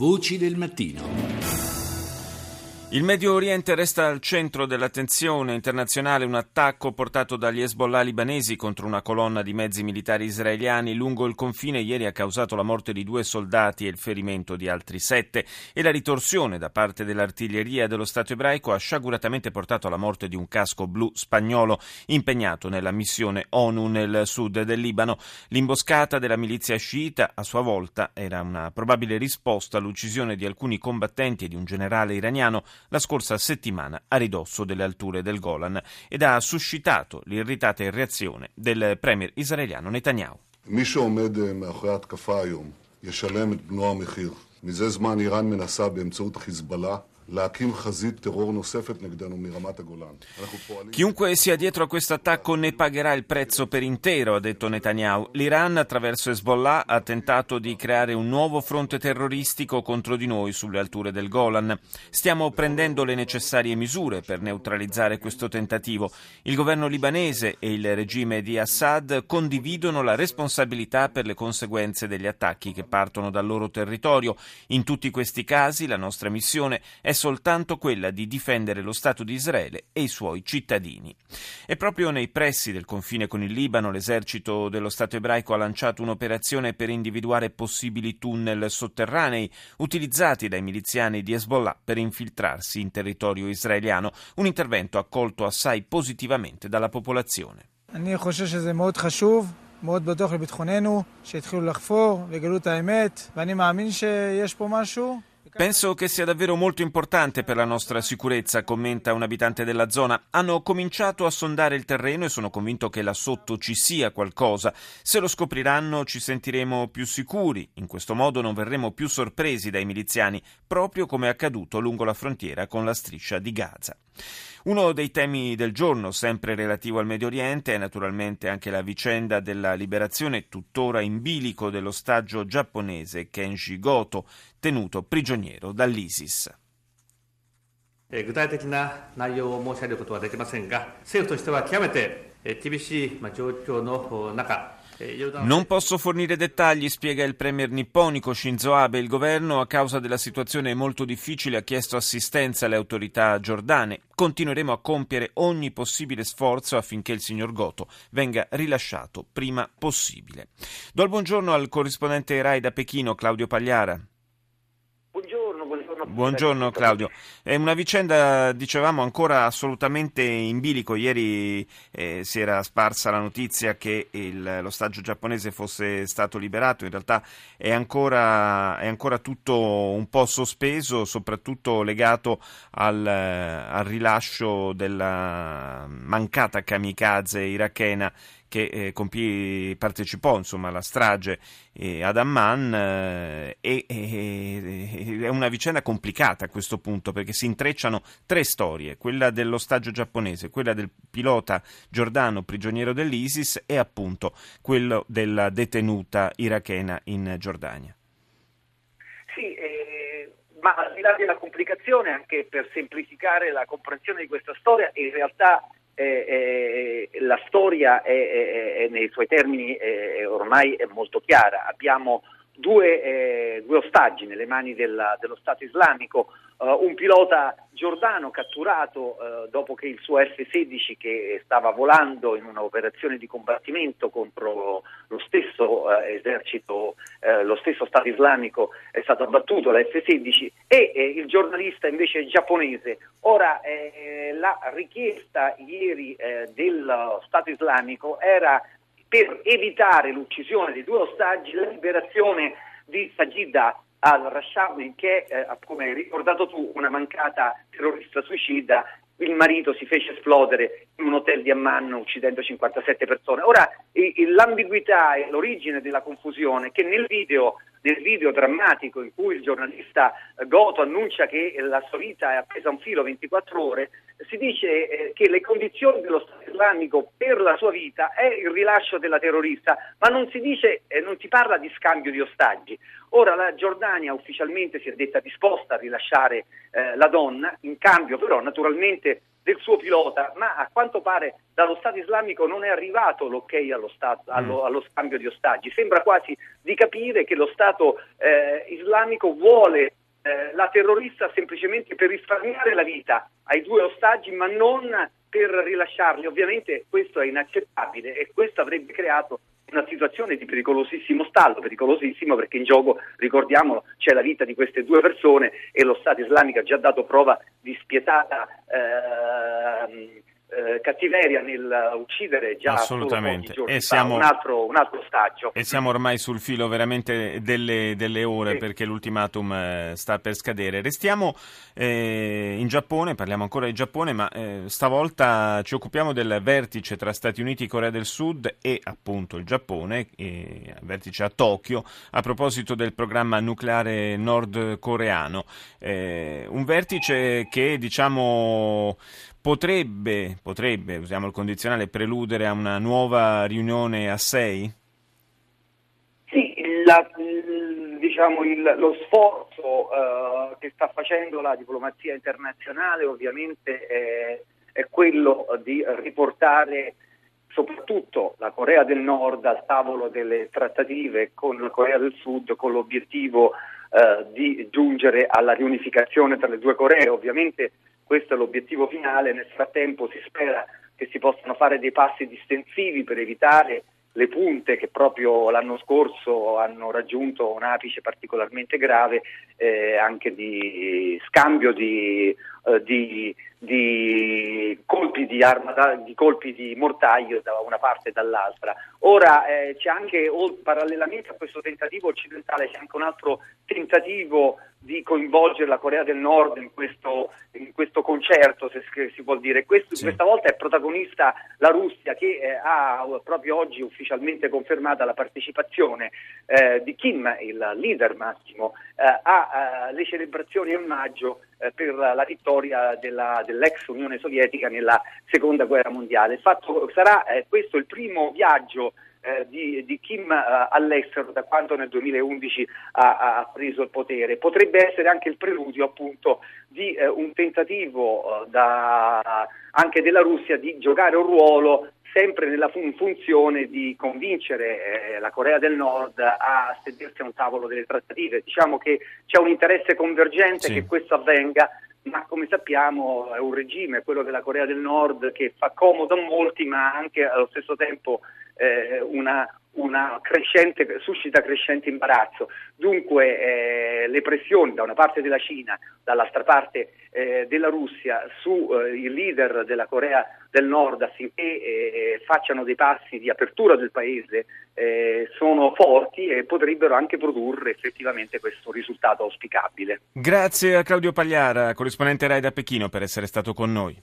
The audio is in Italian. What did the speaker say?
Voci del mattino. Il Medio Oriente resta al centro dell'attenzione internazionale. Un attacco portato dagli Hezbollah libanesi contro una colonna di mezzi militari israeliani lungo il confine. Ieri ha causato la morte di due soldati e il ferimento di altri sette. E la ritorsione da parte dell'artiglieria dello Stato ebraico ha sciaguratamente portato alla morte di un casco blu spagnolo impegnato nella missione ONU nel sud del Libano. L'imboscata della milizia sciita a sua volta era una probabile risposta all'uccisione di alcuni combattenti e di un generale iraniano la scorsa settimana a ridosso delle alture del Golan ed ha suscitato l'irritata reazione del premier israeliano Netanyahu. Chiunque sia dietro a questo attacco ne pagherà il prezzo per intero, ha detto Netanyahu. L'Iran, attraverso Hezbollah, ha tentato di creare un nuovo fronte terroristico contro di noi sulle alture del Golan. Stiamo prendendo le necessarie misure per neutralizzare questo tentativo. Il governo libanese e il regime di Assad condividono la responsabilità per le conseguenze degli attacchi che partono dal loro territorio. In tutti questi casi la nostra missione è soltanto quella di difendere lo Stato di Israele e i suoi cittadini. E proprio nei pressi del confine con il Libano l'esercito dello Stato ebraico ha lanciato un'operazione per individuare possibili tunnel sotterranei utilizzati dai miliziani di Hezbollah per infiltrarsi in territorio israeliano, un intervento accolto assai positivamente dalla popolazione. מאוד בטוח לביטחוננו, שהתחילו לחפור וגלו את האמת, ואני מאמין שיש פה משהו Penso che sia davvero molto importante per la nostra sicurezza, commenta un abitante della zona. Hanno cominciato a sondare il terreno e sono convinto che là sotto ci sia qualcosa. Se lo scopriranno ci sentiremo più sicuri. In questo modo non verremo più sorpresi dai miliziani, proprio come è accaduto lungo la frontiera con la striscia di Gaza. Uno dei temi del giorno, sempre relativo al Medio Oriente, è naturalmente anche la vicenda della liberazione tuttora in bilico dell'ostaggio giapponese Kenji Goto, tenuto prigioniero dall'ISIS. 具体的な内容を申し上げることはできませんが、政府としては極めて厳しい状況の中、non posso fornire dettagli, spiega il premier nipponico Shinzo Abe. Il governo, a causa della situazione molto difficile, ha chiesto assistenza alle autorità giordane. Continueremo a compiere ogni possibile sforzo affinché il signor Goto venga rilasciato prima possibile. Do il buongiorno al corrispondente RAI da Pechino, Claudio Pagliara. Buongiorno Claudio. È una vicenda, dicevamo, ancora assolutamente in bilico. Ieri eh, si era sparsa la notizia che il, l'ostaggio giapponese fosse stato liberato. In realtà è ancora, è ancora tutto un po' sospeso, soprattutto legato al, al rilascio della mancata kamikaze irachena che eh, compì, partecipò insomma, alla strage eh, ad Amman eh, e, è una vicenda complicata a questo punto perché si intrecciano tre storie, quella dell'ostaggio giapponese, quella del pilota giordano prigioniero dell'ISIS e appunto quello della detenuta irachena in Giordania. Sì, eh, ma al di là della complicazione, anche per semplificare la comprensione di questa storia, in realtà eh, eh, la storia è, è, è, nei suoi termini ormai è molto chiara. Abbiamo due, eh, due ostaggi nelle mani della, dello Stato islamico, uh, un pilota giordano catturato uh, dopo che il suo F-16 che stava volando in un'operazione di combattimento contro lo stesso uh, esercito, lo stesso Stato islamico è stato abbattuto, la F-16, e il giornalista invece giapponese. Ora la richiesta ieri dello Stato islamico era per evitare l'uccisione di due ostaggi, la liberazione di Sajida al-Rashami, che eh, come hai ricordato tu, una mancata terrorista suicida il marito si fece esplodere in un hotel di Amman uccidendo 57 persone. Ora, l'ambiguità e l'origine della confusione che nel video, nel video, drammatico in cui il giornalista Goto annuncia che la sua vita è appesa a un filo 24 ore, si dice eh, che le condizioni dello Stato islamico per la sua vita è il rilascio della terrorista, ma non si dice, eh, non si parla di scambio di ostaggi. Ora la Giordania ufficialmente si è detta disposta a rilasciare eh, la donna, in cambio però naturalmente del suo pilota, ma a quanto pare dallo Stato islamico non è arrivato l'ok allo, stato, allo, mm. allo scambio di ostaggi. Sembra quasi di capire che lo Stato eh, islamico vuole eh, la terrorista semplicemente per risparmiare la vita ai due ostaggi, ma non per rilasciarli. Ovviamente questo è inaccettabile e questo avrebbe creato una situazione di pericolosissimo stallo, pericolosissimo perché in gioco, ricordiamolo, c'è la vita di queste due persone e lo Stato islamico ha già dato prova di spietata eh, eh, cattiveria nel uccidere già Assolutamente. E siamo, un, altro, un, altro, stagio. E siamo ormai sul filo veramente delle, delle ore sì. perché l'ultimatum eh, sta per scadere. Restiamo eh, in Giappone, parliamo ancora di Giappone, ma eh, stavolta ci occupiamo del vertice tra Stati Uniti, Corea del Sud e appunto il Giappone, vertice a Tokyo, a proposito del programma nucleare nordcoreano. Eh, un vertice che diciamo potrebbe, potrebbe, usiamo il condizionale, preludere a una nuova riunione a sei? Sì, la, diciamo il, lo sforzo uh, che sta facendo la diplomazia internazionale ovviamente è, è quello di riportare soprattutto la Corea del Nord al tavolo delle trattative con la Corea del Sud con l'obiettivo eh, di giungere alla riunificazione tra le due Coree. Ovviamente questo è l'obiettivo finale, nel frattempo si spera che si possano fare dei passi distensivi per evitare le punte che proprio l'anno scorso hanno raggiunto un apice particolarmente grave eh, anche di scambio di, eh, di, di, colpi di, arma, di colpi di mortaio da una parte e dall'altra. Ora eh, c'è anche, parallelamente a questo tentativo occidentale, c'è anche un altro tentativo di coinvolgere la Corea del Nord in questo, in questo concerto, se si può dire. Questo, sì. Questa volta è protagonista la Russia che eh, ha proprio oggi ufficialmente confermata la partecipazione eh, di Kim, il leader massimo, eh, alle celebrazioni in maggio eh, per la vittoria della, dell'ex Unione Sovietica nella seconda guerra mondiale. Fatto sarà eh, questo il primo viaggio eh, di, di, Kim uh, all'estero da quando nel 2011 ha, ha, preso il potere. Potrebbe essere anche il preludio appunto di uh, un tentativo da, anche della Russia di giocare un ruolo sempre nella fun- funzione di convincere eh, la Corea del Nord a sedersi a un tavolo delle trattative. Diciamo che c'è un interesse convergente sì. che questo avvenga ma come sappiamo è un regime, quello della Corea del Nord, che fa comodo a molti, ma anche allo stesso tempo eh, una, una crescente, suscita crescente imbarazzo. Dunque eh, le pressioni da una parte della Cina, dall'altra parte eh, della Russia sui eh, leader della Corea del Nord affinché eh, facciano dei passi di apertura del paese eh, sono forti e potrebbero anche produrre effettivamente questo risultato auspicabile. Grazie a Claudio Pagliara, corrispondente RAI da Pechino, per essere stato con noi.